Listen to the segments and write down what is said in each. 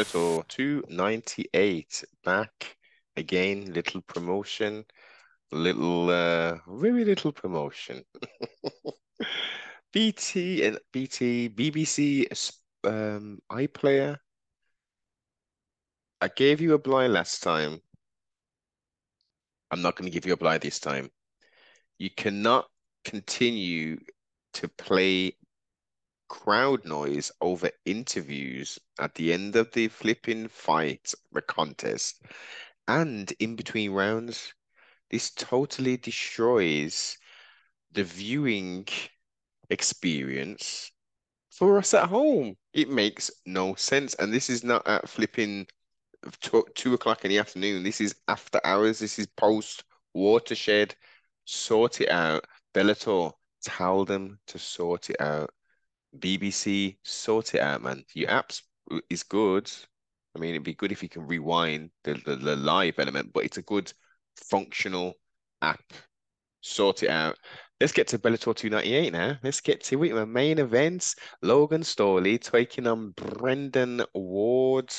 Bellator 298 back again. Little promotion, little, uh, very little promotion. BT and BT, BBC, um, iPlayer. I gave you a blind last time. I'm not going to give you a blind this time. You cannot continue to play crowd noise over interviews at the end of the flipping fight, the contest, and in between rounds. This totally destroys the viewing experience for us at home. It makes no sense. And this is not at flipping two, two o'clock in the afternoon. This is after hours. This is post watershed. Sort it out. Bellator, tell them to sort it out. BBC, sort it out, man. Your apps is good. I mean, it'd be good if you can rewind the, the, the live element, but it's a good functional app. Sort it out. Let's get to Bellator 298 now. Let's get to it. The main events. Logan Storley taking on Brennan Ward.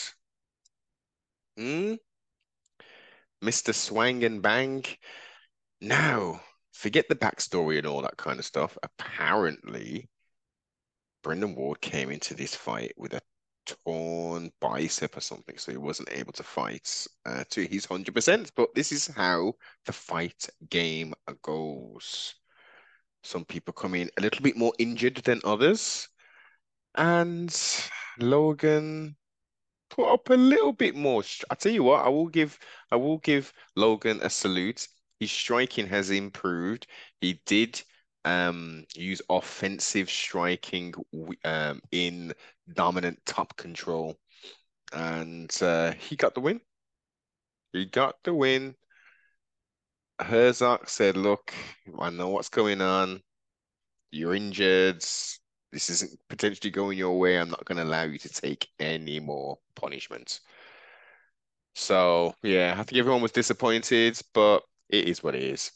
Hmm? Mr. Swang and Bang. Now, forget the backstory and all that kind of stuff. Apparently, Brennan Ward came into this fight with a torn bicep or something, so he wasn't able to fight uh, to his 100%. But this is how the fight game goes. Some people come in a little bit more injured than others. And Logan put up a little bit more. I tell you what, I will give I will give Logan a salute. His striking has improved. He did um, use offensive striking um, in dominant top control. And uh, he got the win. He got the win. Herzog said, Look, I know what's going on. You're injured. This isn't potentially going your way. I'm not going to allow you to take any more punishment. So, yeah, I think everyone was disappointed, but it is what it is.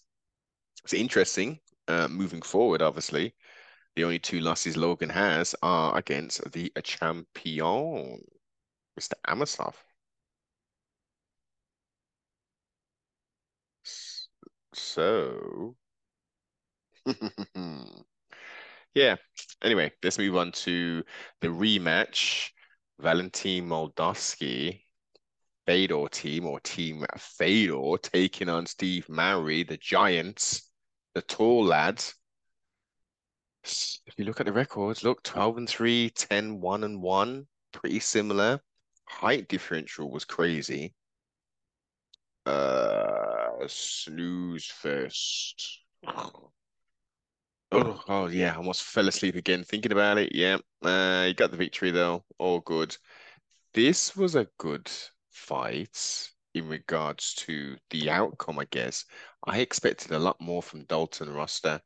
It's interesting uh, moving forward, obviously, the only two losses Logan has are against the champion, Mr. Amosov. So, yeah. Anyway, let's move on to the rematch. Valentin Moldavsky, Fedor team or Team Fedor taking on Steve Mowry, the Giants the tall lads. If you look at the records, look, 12 and 3, 10, 1 and 1, pretty similar. Height differential was crazy. Uh, snooze first. Oh, oh yeah, I almost fell asleep again thinking about it. Yeah, uh, you got the victory though. All good. This was a good fight in regards to the outcome, I guess. I expected a lot more from Dalton Rosta.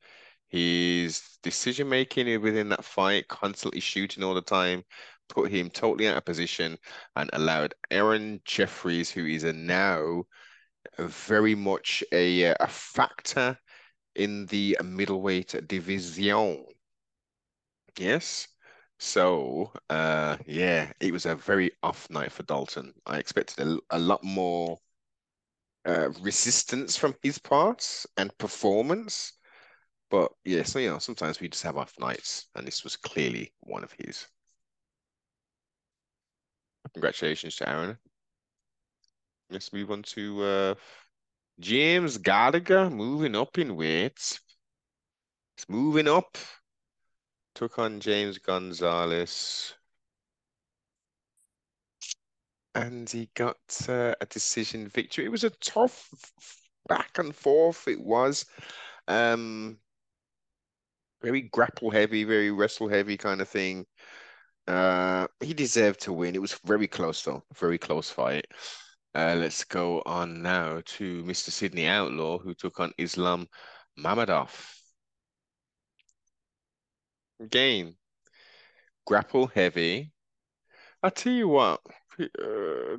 His decision making within that fight, constantly shooting all the time, put him totally out of position and allowed Aaron Jeffries, who is a now very much a, uh, a factor in the middleweight division. Yes. So, uh, yeah, it was a very off night for Dalton. I expected a, a lot more uh, resistance from his parts and performance. But yeah, so you know, sometimes we just have off nights, and this was clearly one of his. Congratulations to Aaron. Let's move on to uh, James Gallagher moving up in weight. It's moving up. Took on James Gonzalez. And he got uh, a decision victory. It was a tough back and forth. It was um, very grapple heavy, very wrestle heavy kind of thing. Uh, he deserved to win. It was very close though, very close fight. Uh, let's go on now to Mr. Sydney Outlaw, who took on Islam Mamedov. Game. Grapple heavy. I tell you what, uh,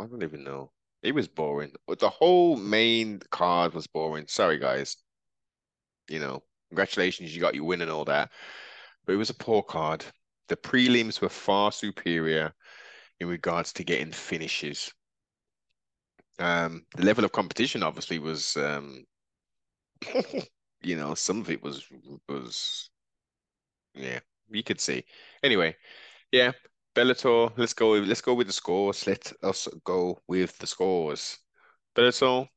I don't even know. It was boring. The whole main card was boring. Sorry, guys. You know, congratulations, you got your win and all that. But it was a poor card. The prelims were far superior. in regards to getting finishes. Um, the level of competition obviously was, um, you know, some of it was was, yeah, you could see. Anyway, yeah, Bellator. Let's go. Let's go with the scores. Let us go with the scores. Bellator.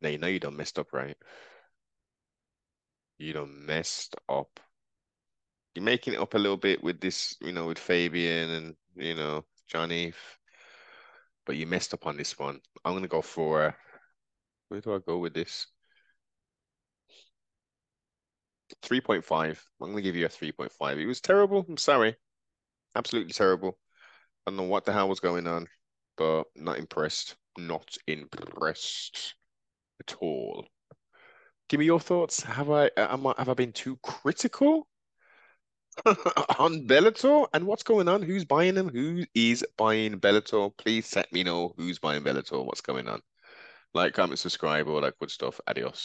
Now you know you don't messed up, right? You done messed up. You're making it up a little bit with this, you know, with Fabian and you know Johnny, but you messed up on this one. I'm gonna go for where do I go with this? 3.5. I'm gonna give you a 3.5. It was terrible. I'm sorry. Absolutely terrible. I don't know what the hell was going on, but not impressed. Not impressed at all. Give me your thoughts. Have I uh, am I, have I been too critical on Bellator? And what's going on? Who's buying them? Who is buying Bellator? Please let me know who's buying Bellator. What's going on? Like, comment, subscribe, all that good stuff. Adios.